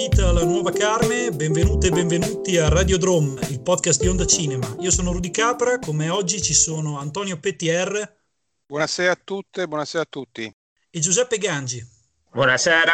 vita alla nuova carne, benvenute e benvenuti a Radio Drum, il podcast di Onda Cinema. Io sono Rudy Capra, come oggi ci sono Antonio Pettier. Buonasera a tutte, buonasera a tutti. E Giuseppe Gangi. Buonasera.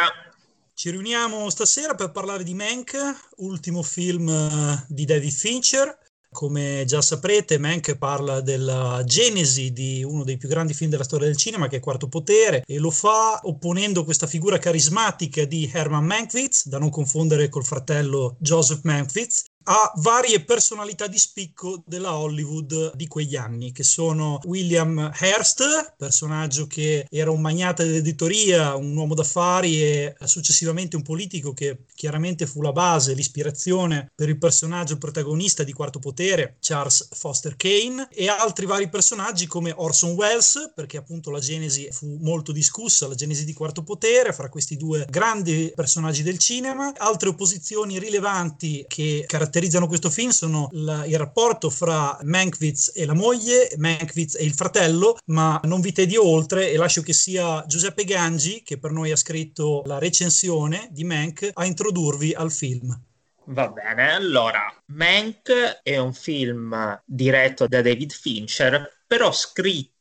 Ci riuniamo stasera per parlare di Mank, ultimo film eh, di David Fincher. Come già saprete, Mank parla della genesi di uno dei più grandi film della storia del cinema, che è Quarto Potere, e lo fa opponendo questa figura carismatica di Herman Mankiewicz, da non confondere col fratello Joseph Mankiewicz, a varie personalità di spicco della Hollywood di quegli anni, che sono William Hearst, personaggio che era un magnate dell'editoria, un uomo d'affari e successivamente un politico che chiaramente fu la base, l'ispirazione per il personaggio protagonista di Quarto Potere, Charles Foster Kane, e altri vari personaggi come Orson Welles, perché appunto la genesi fu molto discussa, la genesi di Quarto Potere, fra questi due grandi personaggi del cinema, altre opposizioni rilevanti che caratterizzano caratterizzano questo film sono la, il rapporto fra Mankiewicz e la moglie, Mankiewicz e il fratello, ma non vi tedio oltre e lascio che sia Giuseppe Gangi, che per noi ha scritto la recensione di Mank, a introdurvi al film. Va bene, allora, Mank è un film diretto da David Fincher, però scritto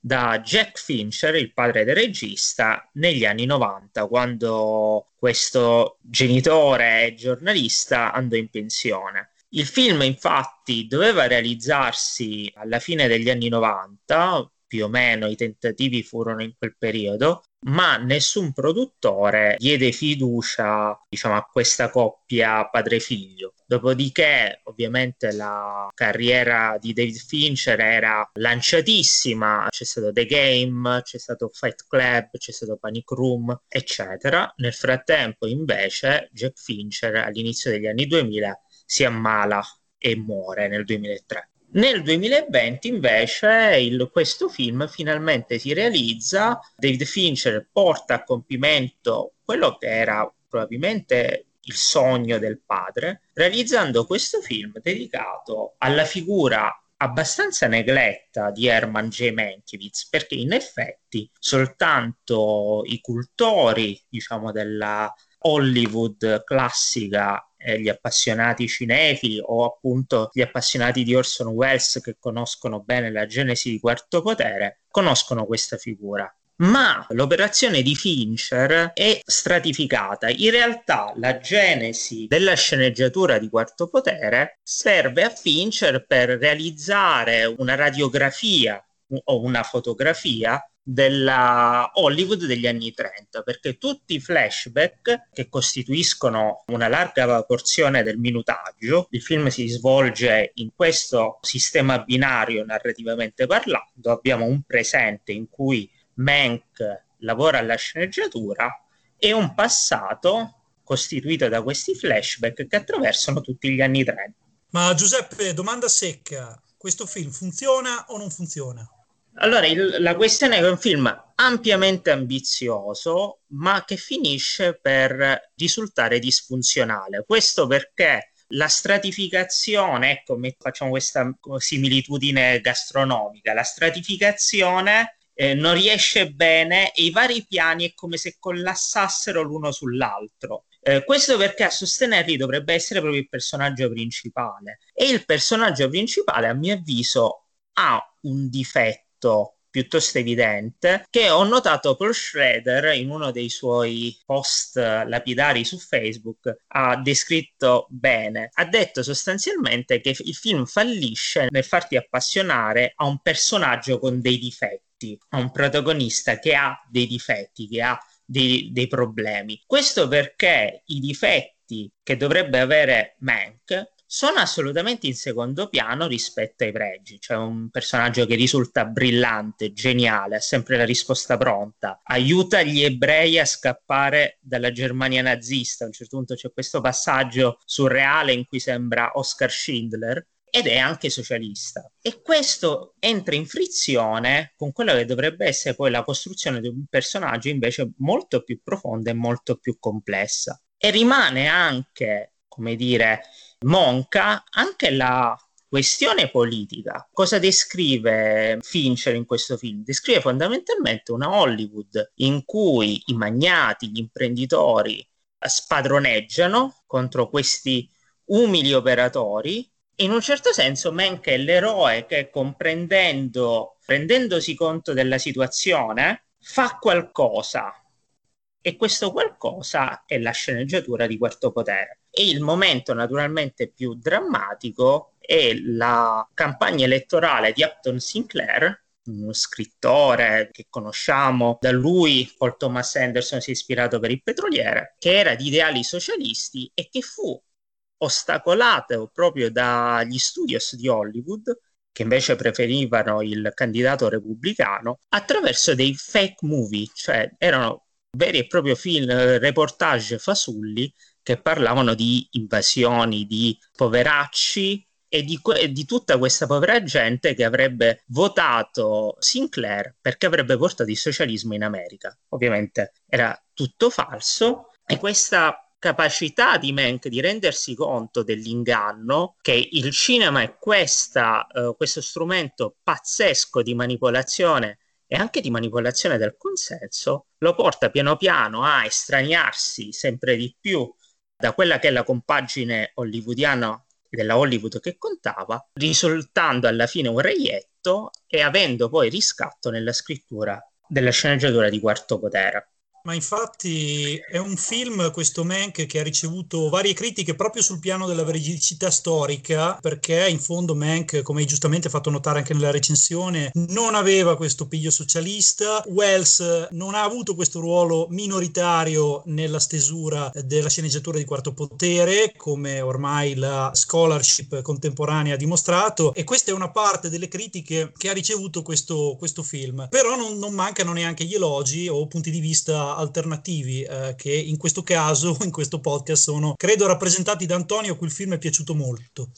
da Jack Fincher, il padre del regista, negli anni 90, quando questo genitore e giornalista andò in pensione. Il film infatti doveva realizzarsi alla fine degli anni 90, più o meno i tentativi furono in quel periodo, ma nessun produttore diede fiducia diciamo, a questa coppia padre-figlio. Dopodiché, ovviamente, la carriera di David Fincher era lanciatissima, c'è stato The Game, c'è stato Fight Club, c'è stato Panic Room, eccetera. Nel frattempo, invece, Jack Fincher all'inizio degli anni 2000 si ammala e muore nel 2003. Nel 2020 invece il, questo film finalmente si realizza, David Fincher porta a compimento quello che era probabilmente il sogno del padre, realizzando questo film dedicato alla figura abbastanza negletta di Herman J. Mankiewicz, perché in effetti soltanto i cultori, diciamo, della Hollywood classica eh, gli appassionati cinefili o appunto gli appassionati di Orson Welles che conoscono bene la genesi di Quarto Potere, conoscono questa figura. Ma l'operazione di Fincher è stratificata. In realtà la genesi della sceneggiatura di Quarto Potere serve a Fincher per realizzare una radiografia o una fotografia della Hollywood degli anni 30, perché tutti i flashback che costituiscono una larga porzione del minutaggio, il film si svolge in questo sistema binario narrativamente parlando, abbiamo un presente in cui Mank lavora alla sceneggiatura e un passato costituito da questi flashback che attraversano tutti gli anni 30. Ma Giuseppe, domanda secca, questo film funziona o non funziona? Allora, il, la questione è che è un film ampiamente ambizioso, ma che finisce per risultare disfunzionale. Questo perché la stratificazione, ecco, facciamo questa similitudine gastronomica, la stratificazione eh, non riesce bene e i vari piani è come se collassassero l'uno sull'altro. Eh, questo perché a sostenerli dovrebbe essere proprio il personaggio principale e il personaggio principale a mio avviso ha un difetto fatto piuttosto evidente che ho notato Paul Schrader in uno dei suoi post lapidari su Facebook ha descritto bene. Ha detto sostanzialmente che il film fallisce nel farti appassionare a un personaggio con dei difetti, a un protagonista che ha dei difetti, che ha dei, dei problemi. Questo perché i difetti che dovrebbe avere Mank sono assolutamente in secondo piano rispetto ai pregi. C'è un personaggio che risulta brillante, geniale, ha sempre la risposta pronta, aiuta gli ebrei a scappare dalla Germania nazista. A un certo punto c'è questo passaggio surreale in cui sembra Oscar Schindler, ed è anche socialista. E questo entra in frizione con quello che dovrebbe essere poi la costruzione di un personaggio invece molto più profonda e molto più complessa. E rimane anche, come dire, monca anche la questione politica. Cosa descrive Fincher in questo film? Descrive fondamentalmente una Hollywood in cui i magnati, gli imprenditori spadroneggiano contro questi umili operatori. In un certo senso Menck è l'eroe che comprendendo, rendendosi conto della situazione, fa qualcosa. E questo qualcosa è la sceneggiatura di Quarto Potere. E il momento naturalmente più drammatico è la campagna elettorale di Upton Sinclair, uno scrittore che conosciamo, da lui Paul Thomas Anderson si è ispirato per il petroliere, che era di ideali socialisti e che fu ostacolato proprio dagli studios di Hollywood che invece preferivano il candidato repubblicano attraverso dei fake movie, cioè erano veri e propri film, reportage fasulli che parlavano di invasioni, di poveracci e di, que- di, tutta questa povera gente che avrebbe votato Sinclair perché avrebbe portato il socialismo in America. Ovviamente era tutto falso e questa capacità di Mank di rendersi conto dell'inganno, che il cinema è questa, uh, questo strumento pazzesco di manipolazione e anche di manipolazione del consenso, lo porta piano piano a estraniarsi sempre di più da quella che è la compagine hollywoodiana della Hollywood che contava, risultando alla fine un reietto e avendo poi riscatto nella scrittura della sceneggiatura di Quarto Potere. Ma infatti è un film, questo Mank, che ha ricevuto varie critiche proprio sul piano della veridicità storica, perché in fondo Mank, come hai giustamente fatto notare anche nella recensione, non aveva questo piglio socialista. Wells non ha avuto questo ruolo minoritario nella stesura della sceneggiatura di Quarto Potere, come ormai la scholarship contemporanea ha dimostrato, e questa è una parte delle critiche che ha ricevuto questo, questo film. Però non, non mancano neanche gli elogi o punti di vista alternativi eh, che in questo caso, in questo podcast, sono credo rappresentati da Antonio, a cui il film è piaciuto molto.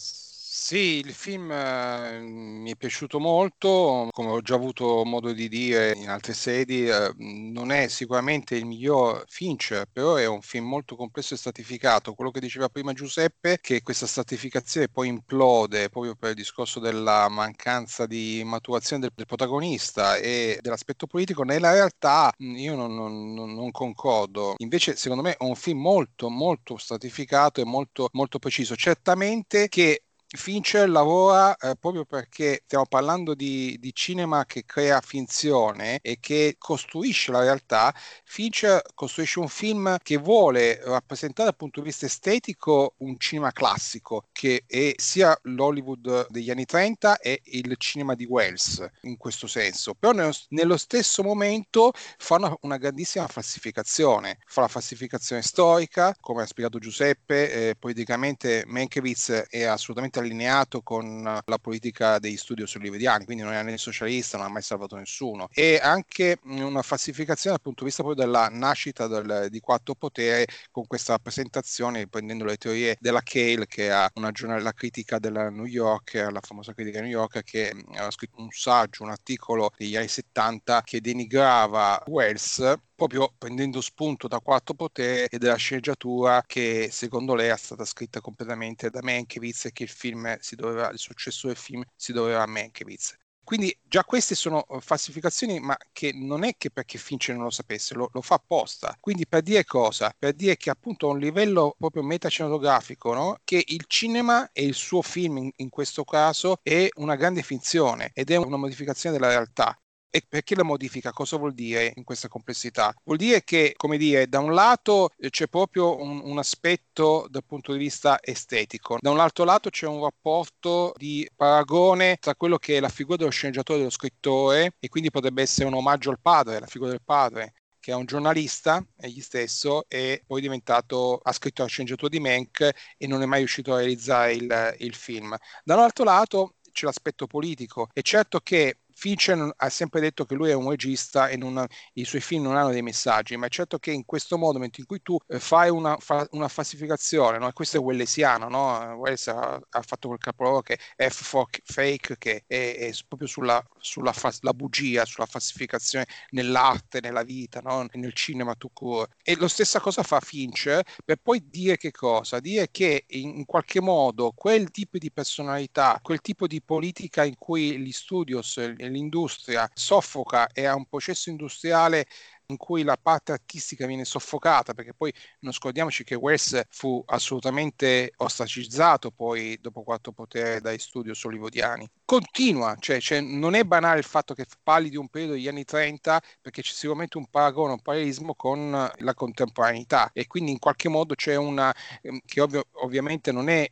Sì, il film eh, mi è piaciuto molto, come ho già avuto modo di dire in altre sedi, eh, non è sicuramente il miglior Fincher, però è un film molto complesso e stratificato. Quello che diceva prima Giuseppe, che questa stratificazione poi implode proprio per il discorso della mancanza di maturazione del, del protagonista e dell'aspetto politico, nella realtà io non, non, non, concordo. Invece, secondo me, è un film molto, molto stratificato e molto, molto preciso. Certamente che Fincher lavora eh, proprio perché stiamo parlando di, di, cinema che crea finzione e che costruisce la realtà. Fincher costruisce un film che vuole rappresentare dal punto di vista estetico un cinema classico che è sia l'Hollywood degli anni 30 e il cinema di Wells in questo senso, però nello, nello stesso momento fa una, una, grandissima falsificazione, fa la falsificazione storica, come ha spiegato Giuseppe, eh, politicamente Mankiewicz è assolutamente allineato con la politica degli studios hollywoodiani, quindi non è né socialista, non ha mai salvato nessuno. E anche una falsificazione dal punto di vista proprio della nascita del, di quattro potere con questa rappresentazione, prendendo le teorie della Cale, che ha una giornale, la critica della New York, la famosa critica New York, che aveva scritto un saggio, un articolo degli anni 70 che denigrava Wells proprio prendendo spunto da Quattro Potere e della sceneggiatura che secondo lei è stata scritta completamente da Mankiewicz e che il doveva, il successo del film si doveva a Mankiewicz. Quindi già queste sono uh, falsificazioni, ma che non è che perché Fincher non lo sapesse, lo, lo, fa apposta. Quindi per dire cosa? Per dire che appunto a un livello proprio metacinematografico, no? che il cinema e il suo film in, in questo caso è una grande finzione ed è una modificazione della realtà. E perché la modifica? Cosa vuol dire in questa complessità? Vuol dire che, come dire, da un lato eh, c'è proprio un, un aspetto dal punto di vista estetico, da un altro lato c'è un rapporto di paragone tra quello che è la figura dello sceneggiatore dello scrittore, e quindi potrebbe essere un omaggio al padre, la figura del padre, che è un giornalista, egli stesso, e poi diventato, ha scritto la sceneggiatura di Mank e non è mai riuscito a realizzare il, il film. Da un altro lato c'è l'aspetto politico. È certo che Fincher ha sempre detto che lui è un regista e non, i suoi film non hanno dei messaggi, ma è certo che in questo modo, in cui tu eh, fai una, fa, una falsificazione, no? e questo è wellesiano, no? Wells ha, ha, fatto quel capolavoro che è F for fake, che è, è proprio sulla, sulla fa, bugia, sulla falsificazione nell'arte, nella vita, no? nel cinema tu court. E lo stessa cosa fa Fincher per poi dire che cosa? Dire che in, qualche modo quel tipo di personalità, quel tipo di politica in cui gli studios l'industria soffoca e ha un processo industriale in cui la parte artistica viene soffocata, perché poi non scordiamoci che Welles fu assolutamente ostracizzato poi dopo quattro potere dai studios hollywoodiani. Continua, cioè, cioè, non è banale il fatto che parli di un periodo degli anni 30 perché c'è sicuramente un paragone, un parallelismo con la contemporaneità e quindi in qualche modo c'è una ehm, che ovvio, ovviamente non è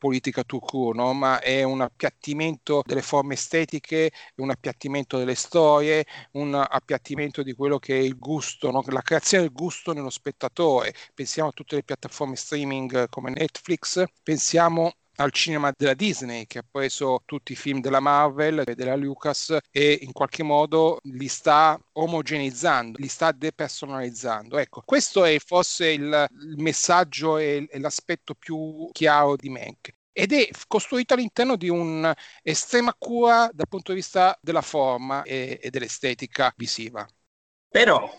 politica tout court, no? ma è un appiattimento delle forme estetiche, un appiattimento delle storie, un appiattimento di quello che è il gusto, no? la creazione del gusto nello spettatore. Pensiamo a tutte le piattaforme streaming come Netflix, pensiamo al cinema della Disney che ha preso tutti i film della Marvel e della Lucas e in qualche modo li sta omogeneizzando, li sta depersonalizzando. Ecco, questo è forse il, il messaggio e, e l'aspetto più chiaro di Mank ed è costruito all'interno di un'estrema cura dal punto di vista della forma e, e dell'estetica visiva. Però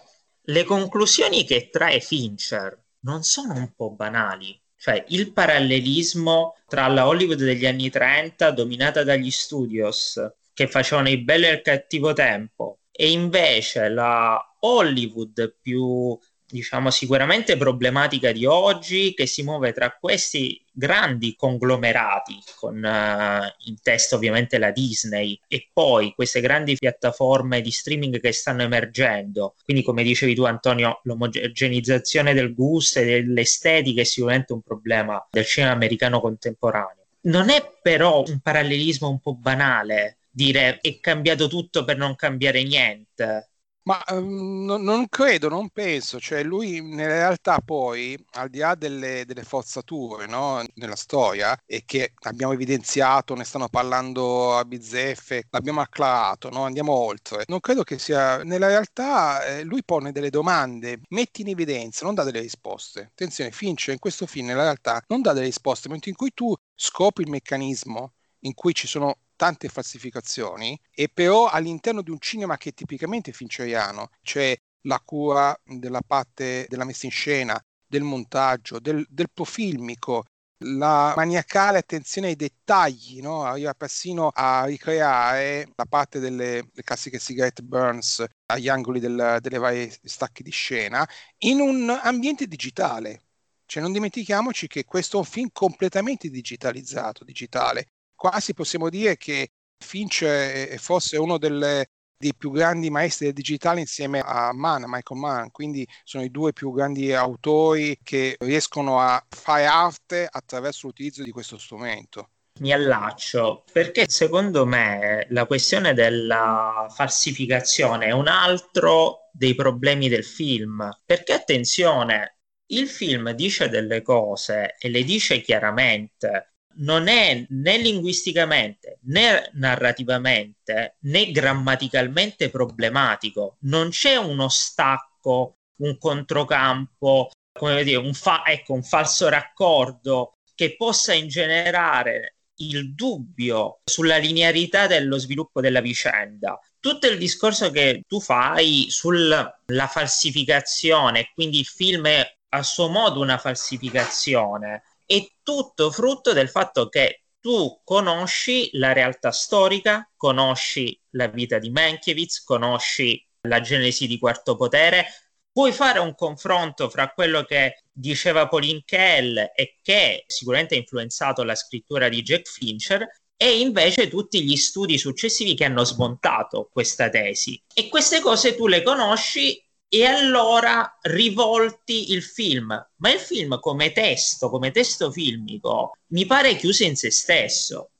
le conclusioni che trae Fincher non sono un po' banali. Cioè, il parallelismo tra la Hollywood degli anni 30, dominata dagli studios che facevano il bello e il cattivo tempo, e invece la Hollywood più diciamo, sicuramente problematica di oggi che si muove tra questi grandi conglomerati, con uh, in testa ovviamente la Disney e poi queste grandi piattaforme di streaming che stanno emergendo. Quindi, come dicevi tu, Antonio, l'omogenizzazione del gusto e dell'estetica è sicuramente un problema del cinema americano contemporaneo. Non è però un parallelismo un po' banale dire è cambiato tutto per non cambiare niente ma um, no, non credo, non penso, cioè lui nella realtà poi, al di là delle, delle forzature no, nella storia, e che abbiamo evidenziato, ne stanno parlando a bizzeffe, l'abbiamo acclarato, no, andiamo oltre, non credo che sia, nella realtà eh, lui pone delle domande, mette in evidenza, non dà delle risposte. Attenzione, Fincher in questo film nella realtà non dà delle risposte, nel momento in cui tu scopri il meccanismo in cui ci sono tante falsificazioni e però all'interno di un cinema che è tipicamente fincheriano, cioè la cura della parte della messa in scena, del montaggio, del, del profilmico, la maniacale attenzione ai dettagli, no? arriva persino a ricreare la parte delle classiche sigarette burns agli angoli del, delle varie stacche di scena in un ambiente digitale. Cioè non dimentichiamoci che questo è un film completamente digitalizzato, digitale, quasi possiamo dire che Finch è forse uno delle, dei più grandi maestri del digitale insieme a Mann, Michael Mann, quindi sono i due più grandi autori che riescono a fare arte attraverso l'utilizzo di questo strumento. Mi allaccio perché secondo me la questione della falsificazione è un altro dei problemi del film. Perché attenzione, il film dice delle cose e le dice chiaramente, non è né linguisticamente né narrativamente né grammaticalmente problematico. Non c'è uno stacco, un controcampo, come dire, un, fa- ecco, un falso raccordo che possa ingenerare il dubbio sulla linearità dello sviluppo della vicenda. Tutto il discorso che tu fai sulla falsificazione, quindi il film è a suo modo una falsificazione, è tutto frutto del fatto che tu conosci la realtà storica, conosci la vita di Mankiewicz, conosci la genesi di Quarto Potere, puoi fare un confronto fra quello che diceva Pauline Kell e che sicuramente ha influenzato la scrittura di Jack Fincher e invece tutti gli studi successivi che hanno smontato questa tesi. E queste cose tu le conosci e allora rivolti il film. Ma il film come testo, come testo filmico, mi pare chiuso in se stesso.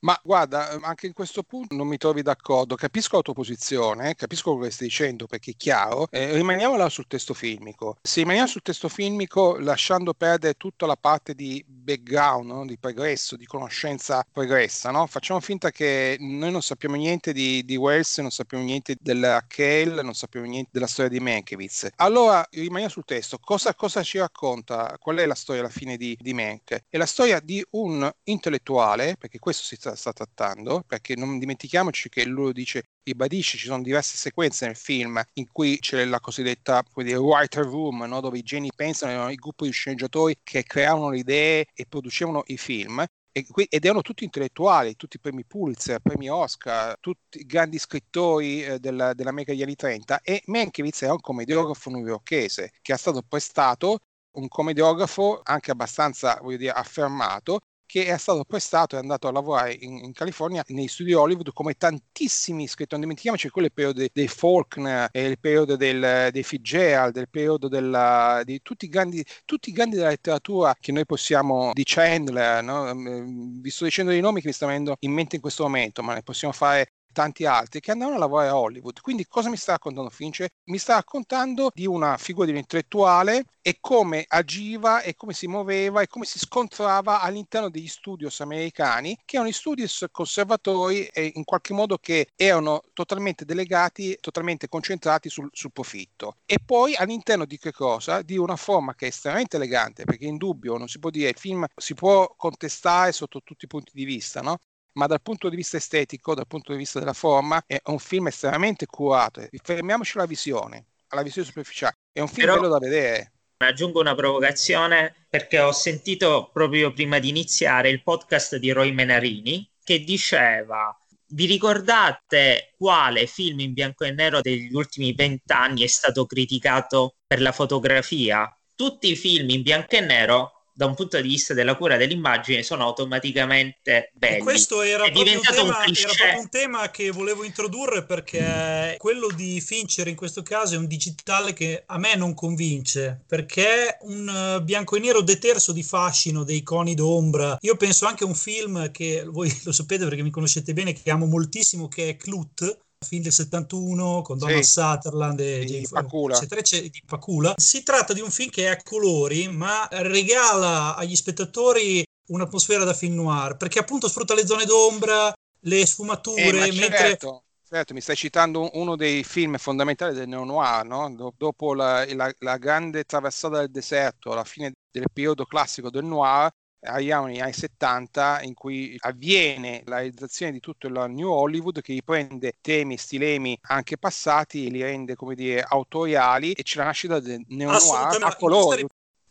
Ma guarda, anche in questo punto non mi trovi d'accordo. Capisco la tua posizione, capisco quello che stai dicendo perché è chiaro. Eh, rimaniamola sul testo filmico. Se rimaniamo sul testo filmico, lasciando perdere tutta la parte di background, no? di progresso, di conoscenza pregressa, no? facciamo finta che noi non sappiamo niente di, di Wells, non sappiamo niente della Kale, non sappiamo niente della storia di Mankiewicz. Allora rimaniamo sul testo. Cosa, cosa, ci racconta? Qual è la storia alla fine di, di Mank? È la storia di un intellettuale, perché questo si sta sta, sta trattando, perché non dimentichiamoci che lui dice ribadisce, ci sono diverse sequenze nel film in cui c'è la cosiddetta writer room, no? dove i geni pensano, erano il gruppo di sceneggiatori che creavano le idee e producevano i film ed erano tutti intellettuali, tutti premi Pulitzer, premi Oscar, tutti grandi scrittori eh, della, dell'America degli anni 30 e Mankiewicz era un commediografo newyorkese che è stato prestato un commediografo anche abbastanza voglio dire, affermato che è stato prestato e è andato a lavorare in, in California nei studi Hollywood come tantissimi scrittori. Non dimentichiamoci quello è il periodo dei Faulkner, il periodo del, dei Fitzgerald, il periodo della, di tutti i, grandi, tutti i grandi della letteratura che noi possiamo, di Chandler, no? Mm, vi sto dicendo dei nomi che mi stanno venendo in mente in questo momento, ma ne possiamo fare tanti altri che andavano a lavorare a Hollywood. Quindi cosa mi sta raccontando Fincher? Mi sta raccontando di una figura di un intellettuale e come agiva e come si muoveva e come si scontrava all'interno degli studios americani, che erano i studios conservatori e in qualche modo che erano totalmente delegati, totalmente concentrati sul, sul profitto. E poi all'interno di che cosa? Di una forma che è estremamente elegante, perché in dubbio non si può dire il film si può contestare sotto tutti i punti di vista, no? Ma dal punto di vista estetico, dal punto di vista della forma, è un film estremamente curato. Fermiamoci alla visione, alla visione superficiale. È un film Però... bello da vedere. Aggiungo una provocazione perché ho sentito proprio prima di iniziare il podcast di Roy Menarini che diceva vi ricordate quale film in bianco e nero degli ultimi vent'anni è stato criticato per la fotografia? Tutti i film in bianco e nero da un punto di vista della cura dell'immagine sono automaticamente belli. E questo era, è proprio un, tema, un era proprio un tema che volevo introdurre perché quello di Fincher in questo caso è un digitale che a me non convince perché un eh, bianco e nero deterso di fascino dei coni d'ombra. Io penso anche a un film che voi lo sapete perché mi conoscete bene che amo moltissimo che è Clut film del 71 con Donald sì, Sutherland e di Pacula. Eccetera, eccetera, di Pacula. Si tratta di un film che è a colori, ma regala agli spettatori un'atmosfera da film noir, perché appunto sfrutta le zone d'ombra, le sfumature, eh, mentre... Certo. Certo, mi stai citando uno dei film fondamentali del neo-noir, no? dopo la, la, la, grande traversata del deserto, alla fine del periodo classico del noir, arriviamo negli anni 70 in cui avviene la realizzazione di tutto il New Hollywood che riprende temi stilemi anche passati e li rende come dire autoriali e c'è la nascita del neo-noir a colori.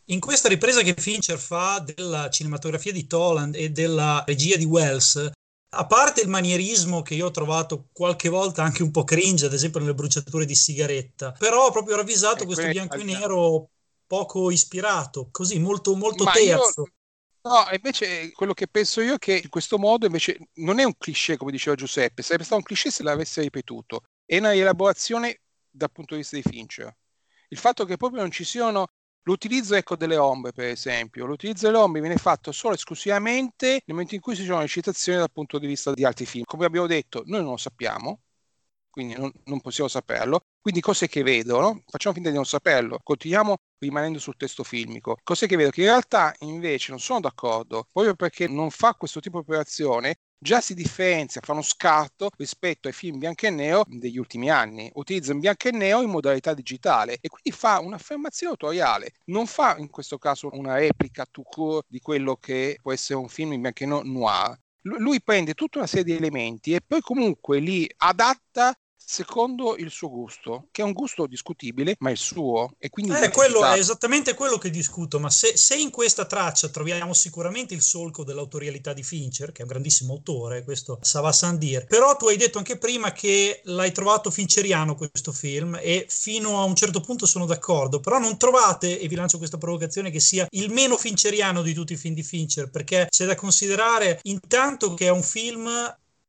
In questa ripresa che Fincher fa della cinematografia di Toland e della regia di Wells, a parte il manierismo che io ho trovato qualche volta anche un po' cringe, ad esempio nelle bruciature di sigaretta, però ho proprio ravvisato questo bianco e nero poco ispirato, così molto, molto terzo. Io No, invece quello che penso io è che in questo modo invece non è un cliché, come diceva Giuseppe, sarebbe stato un cliché se l'avesse ripetuto. È una rielaborazione dal punto di vista di Fincher. Il fatto che proprio non ci siano l'utilizzo ecco, delle ombre, per esempio, l'utilizzo delle ombre viene fatto solo e esclusivamente nel momento in cui ci sono le citazioni dal punto di vista di altri film. Come abbiamo detto, noi non lo sappiamo, quindi non, non possiamo saperlo. Quindi cos'è che vedo? No? Facciamo finta di non saperlo, continuiamo rimanendo sul testo filmico. Cos'è che vedo? Che in realtà invece non sono d'accordo, proprio perché non fa questo tipo di operazione, già si differenzia, fa uno scarto rispetto ai film bianco e nero degli ultimi anni. Utilizza in bianco e nero in modalità digitale e quindi fa un'affermazione autoriale. Non fa in questo caso una replica to court di quello che può essere un film in bianco e nero noir. Lui prende tutta una serie di elementi e poi comunque li adatta secondo il suo gusto, che è un gusto discutibile, ma è il suo. E quindi eh, quello è esattamente quello che discuto, ma se, se, in questa traccia troviamo sicuramente il solco dell'autorialità di Fincher, che è un grandissimo autore, questo Sava Sandir, però tu hai detto anche prima che l'hai trovato fincheriano questo film e fino a un certo punto sono d'accordo, però non trovate, e vi lancio questa provocazione, che sia il meno fincheriano di tutti i film di Fincher, perché c'è da considerare intanto che è un film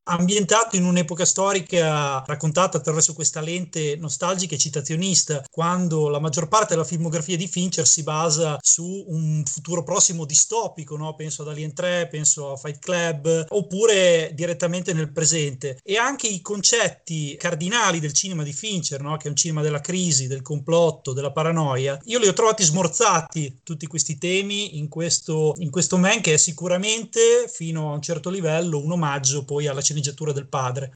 ambientato in un'epoca storica raccontata attraverso questa lente nostalgica e citazionista, quando la maggior parte della filmografia di Fincher si basa su un futuro prossimo distopico, no? penso ad Alien 3, penso a Fight Club, oppure direttamente nel presente. E anche i concetti cardinali del cinema di Fincher, no? che è un cinema della crisi, del complotto, della paranoia, io li ho trovati smorzati tutti questi temi in questo, in questo man che è sicuramente fino a un certo livello un omaggio poi alla cinematografia sceneggiatura del padre.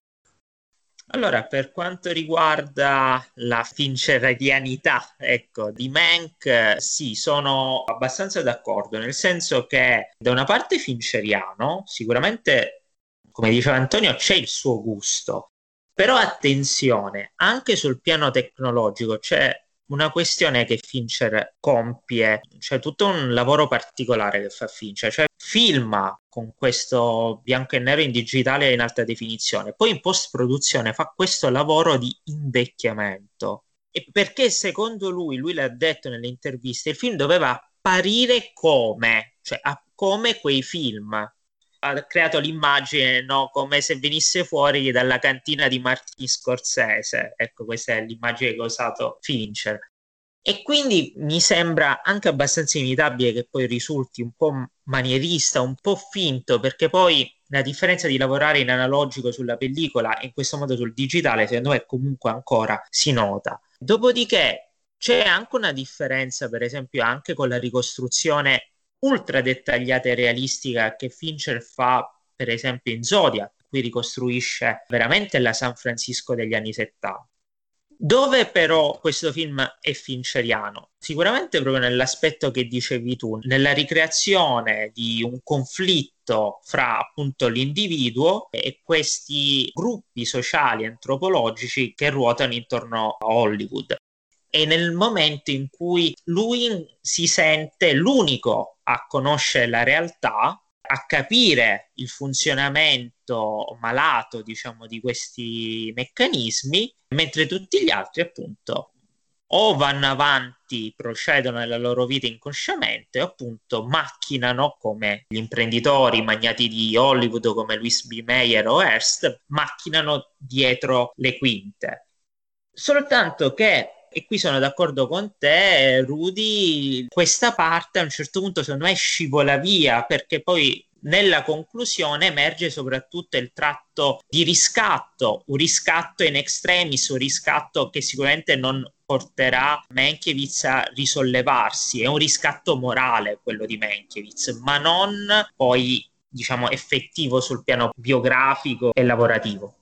Allora, per quanto riguarda la fincheradianità ecco, di Mank, sì, sono abbastanza d'accordo, nel senso che da una parte fincheriano, sicuramente, come diceva Antonio, c'è il suo gusto, però attenzione, anche sul piano tecnologico c'è una questione che Fincher compie, cioè tutto un lavoro particolare che fa Fincher, cioè filma con questo bianco e nero in digitale in alta definizione, poi in post produzione fa questo lavoro di invecchiamento. E perché secondo lui, lui l'ha detto nelle interviste, il film doveva apparire come, cioè come quei film ha creato l'immagine no? come se venisse fuori dalla cantina di Martin Scorsese. Ecco, questa è l'immagine che ha usato Fincher. E quindi mi sembra anche abbastanza inevitabile che poi risulti un po' manierista, un po' finto, perché poi la differenza di lavorare in analogico sulla pellicola e in questo modo sul digitale, secondo me comunque ancora si nota. Dopodiché c'è anche una differenza, per esempio, anche con la ricostruzione ultra dettagliata e realistica che Fincher fa, per esempio, in Zodiac, qui ricostruisce veramente la San Francisco degli anni 70. Dove però questo film è fincheriano? Sicuramente proprio nell'aspetto che dicevi tu, nella ricreazione di un conflitto fra appunto l'individuo e questi gruppi sociali antropologici che ruotano intorno a Hollywood e nel momento in cui lui si sente l'unico a conoscere la realtà, a capire il funzionamento malato, diciamo, di questi meccanismi, mentre tutti gli altri, appunto, o vanno avanti, procedono nella loro vita inconsciamente, o appunto macchinano come gli imprenditori, magnati di Hollywood come Louis B. Mayer o Hearst, macchinano dietro le quinte. Soltanto che e qui sono d'accordo con te, Rudy, questa parte a un certo punto secondo me scivola via perché poi nella conclusione emerge soprattutto il tratto di riscatto, un riscatto in extremis, un riscatto che sicuramente non porterà Menkiewicz a risollevarsi, è un riscatto morale quello di Menkiewicz, ma non poi diciamo effettivo sul piano biografico e lavorativo.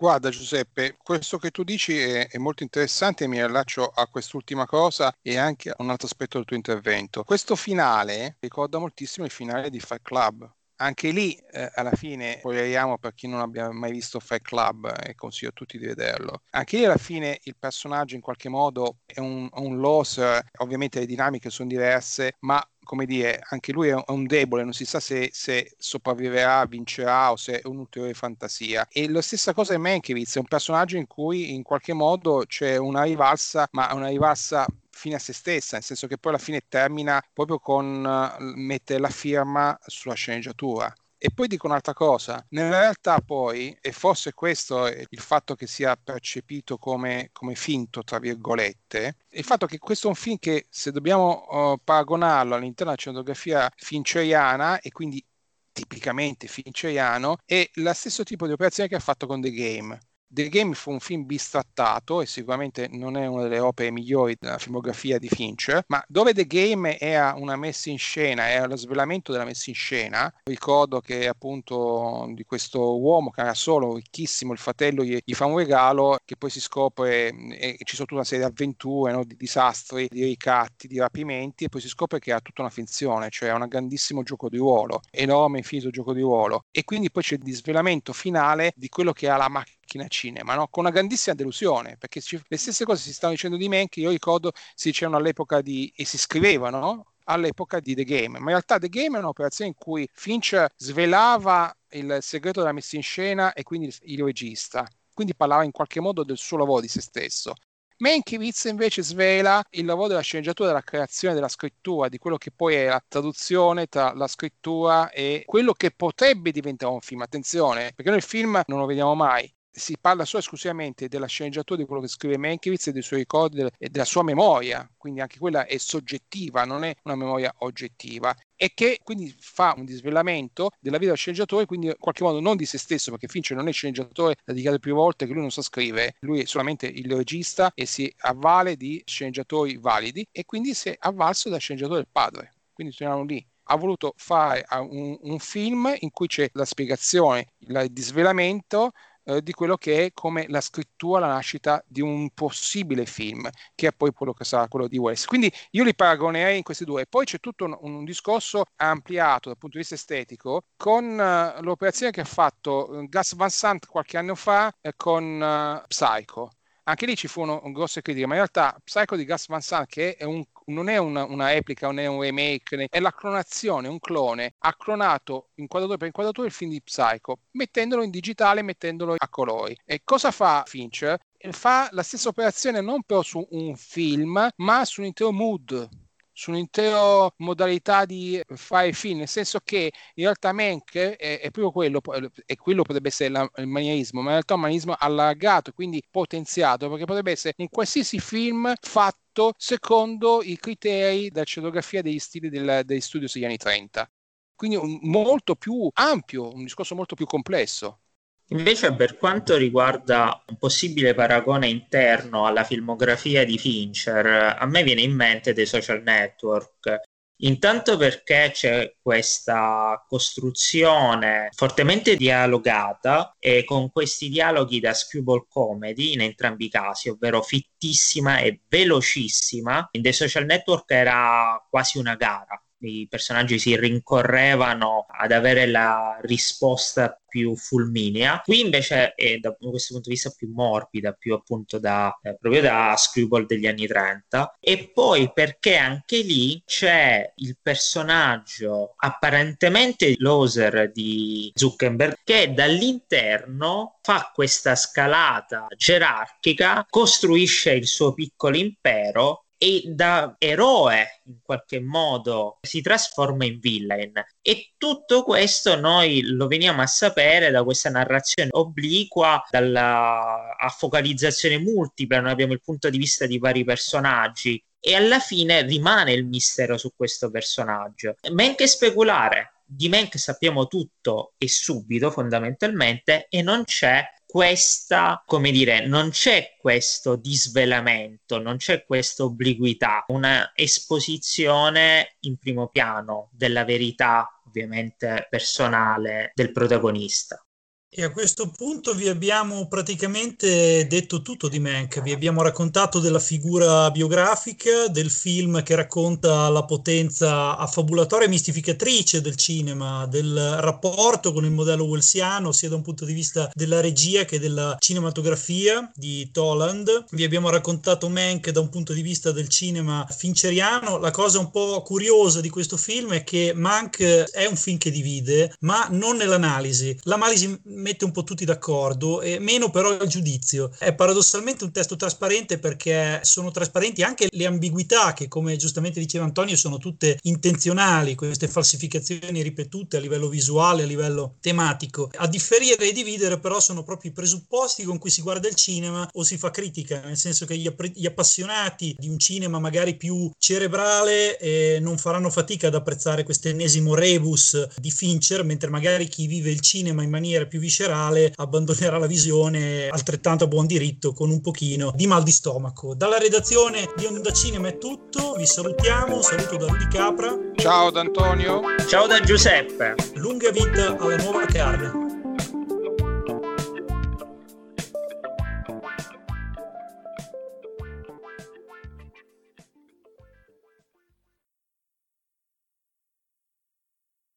Guarda Giuseppe, questo che tu dici è, è, molto interessante e mi allaccio a quest'ultima cosa e anche a un altro aspetto del tuo intervento. Questo finale ricorda moltissimo il finale di Fight Club. Anche lì eh, alla fine, spoileriamo per chi non abbia mai visto Fight Club e consiglio a tutti di vederlo. Anche lì alla fine il personaggio in qualche modo è un, un loser, ovviamente le dinamiche sono diverse, ma come dire, anche lui è un debole, non si sa se, se sopravviverà, vincerà o se è un'ulteriore fantasia. E la stessa cosa è Mankiewicz, è un personaggio in cui in qualche modo c'è una rivalsa, ma una rivalsa fine a se stessa, nel senso che poi alla fine termina proprio con uh, mettere la firma sulla sceneggiatura. E poi dico un'altra cosa, nella realtà poi, e forse questo è il fatto che sia percepito come, come finto, tra virgolette, il fatto che questo è un film che se dobbiamo uh, paragonarlo all'interno della cinematografia fincheriana e quindi tipicamente fincheriano, è lo stesso tipo di operazione che ha fatto con The Game. The Game fu un film bistrattato e sicuramente non è una delle opere migliori della filmografia di Fincher, ma dove The Game era una messa in scena, era lo svelamento della messa in scena, ricordo che appunto di questo uomo che era solo, ricchissimo, il fratello gli, gli fa un regalo che poi si scopre e ci sono tutta una serie di avventure, no? di disastri, di ricatti, di rapimenti e poi si scopre che era tutta una finzione, cioè un grandissimo gioco di ruolo, enorme, infinito gioco di ruolo e quindi poi c'è il disvelamento finale di quello che ha la macchina macchina cinema, no? con una grandissima delusione, perché ci, le stesse cose si stanno dicendo di me che io ricordo si dicevano all'epoca di, e si scrivevano all'epoca di The Game, ma in realtà The Game è un'operazione in cui Fincher svelava il segreto della messa in scena e quindi il, il regista, quindi parlava in qualche modo del suo lavoro, di se stesso. Mankiewicz invece svela il lavoro della sceneggiatura, della creazione della scrittura, di quello che poi è la traduzione tra la scrittura e quello che potrebbe diventare un film. Attenzione, perché noi il film non lo vediamo mai, si parla solo esclusivamente della sceneggiatura di quello che scrive Mankiewicz e dei suoi ricordi e della sua memoria, quindi anche quella è soggettiva, non è una memoria oggettiva e che quindi fa un disvelamento della vita del sceneggiatore, quindi in qualche modo non di se stesso, perché Fincher non è sceneggiatore, ha dichiarato più volte che lui non sa scrivere, lui è solamente il regista e si avvale di sceneggiatori validi e quindi si è avvalso da sceneggiatore del padre. Quindi torniamo lì ha voluto fare un, un, film in cui c'è la spiegazione, il disvelamento eh, di quello che è come la scrittura, la nascita di un possibile film, che è poi quello che sarà quello di West. Quindi io li paragonerei in questi due. Poi c'è tutto un, un discorso ampliato dal punto di vista estetico con uh, l'operazione che ha fatto Gus Van Sant qualche anno fa eh, con uh, Psycho anche lì ci furono grosse critiche, ma in realtà Psycho di Gus Van Sant, che è un, non è una, una, replica, non è un remake, è la clonazione, un clone, ha clonato inquadratore per inquadratore il film di Psycho, mettendolo in digitale, mettendolo a colori. E cosa fa Fincher? Fa la stessa operazione non però su un film, ma su un intero mood su un'intera modalità di fare film, nel senso che in realtà Mank è, è proprio quello, e quello potrebbe essere la, il manierismo, ma in realtà un manierismo allargato, quindi potenziato, perché potrebbe essere un qualsiasi film fatto secondo i criteri della scenografia degli stili del, degli studios degli anni 30. Quindi un, molto più ampio, un discorso molto più complesso. Invece, per quanto riguarda un possibile paragone interno alla filmografia di Fincher, a me viene in mente dei social network. Intanto perché c'è questa costruzione fortemente dialogata e con questi dialoghi da screwball comedy in entrambi i casi, ovvero fittissima e velocissima. In The Social Network era quasi una gara, i personaggi si rincorrevano ad avere la risposta più fulminea. Qui invece è da questo punto di vista più morbida, più appunto da eh, proprio da screwball degli anni 30. E poi perché anche lì c'è il personaggio apparentemente loser di Zuckerberg che dall'interno fa questa scalata gerarchica, costruisce il suo piccolo impero e da eroe in qualche modo si trasforma in villain. E tutto questo noi lo veniamo a sapere da questa narrazione obliqua dalla a focalizzazione multipla noi abbiamo il punto di vista di vari personaggi e alla fine rimane il mistero su questo personaggio. Men che speculare di Mank sappiamo tutto e subito fondamentalmente e non c'è questa, come dire, non c'è questo disvelamento, non c'è questa obliquità, una esposizione in primo piano della verità ovviamente personale del protagonista. E a questo punto vi abbiamo praticamente detto tutto di Mank, vi abbiamo raccontato della figura biografica, del film che racconta la potenza affabulatoria e mistificatrice del cinema, del rapporto con il modello wellsiano, sia da un punto di vista della regia che della cinematografia di Toland. Vi abbiamo raccontato Mank da un punto di vista del cinema fincheriano. La cosa un po' curiosa di questo film è che Mank è un film che divide, ma non nell'analisi. L'analisi mette un po' tutti d'accordo, e meno però il giudizio. È paradossalmente un testo trasparente perché sono trasparenti anche le ambiguità che, come giustamente diceva Antonio, sono tutte intenzionali, queste falsificazioni ripetute a livello visuale, a livello tematico. A differire e dividere però sono proprio i presupposti con cui si guarda il cinema o si fa critica, nel senso che gli, app- gli appassionati di un cinema magari più cerebrale eh, non faranno fatica ad apprezzare questo ennesimo rebus di Fincher, mentre magari chi vive il cinema in maniera più viscerale abbandonerà la visione altrettanto a buon diritto con un pochino di mal di stomaco. Dalla redazione di Onda Cinema è tutto, vi salutiamo, un saluto da Rudy Capra. Ciao da Antonio. Ciao da Giuseppe. Lunga vita alla nuova carne.